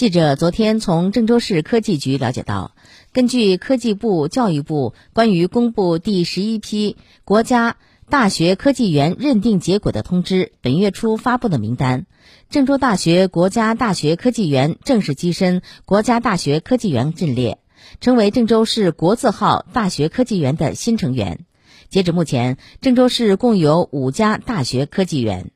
记者昨天从郑州市科技局了解到根据科技部教育部关于公布第十一批国家大学科技园认定结果的通知本月初发布的名单。郑州大学国家大学科技园正式跻身国家大学科技园阵列成为郑州市国字号大学科技园的新成员。截止目前郑州市共有五家大学科技园。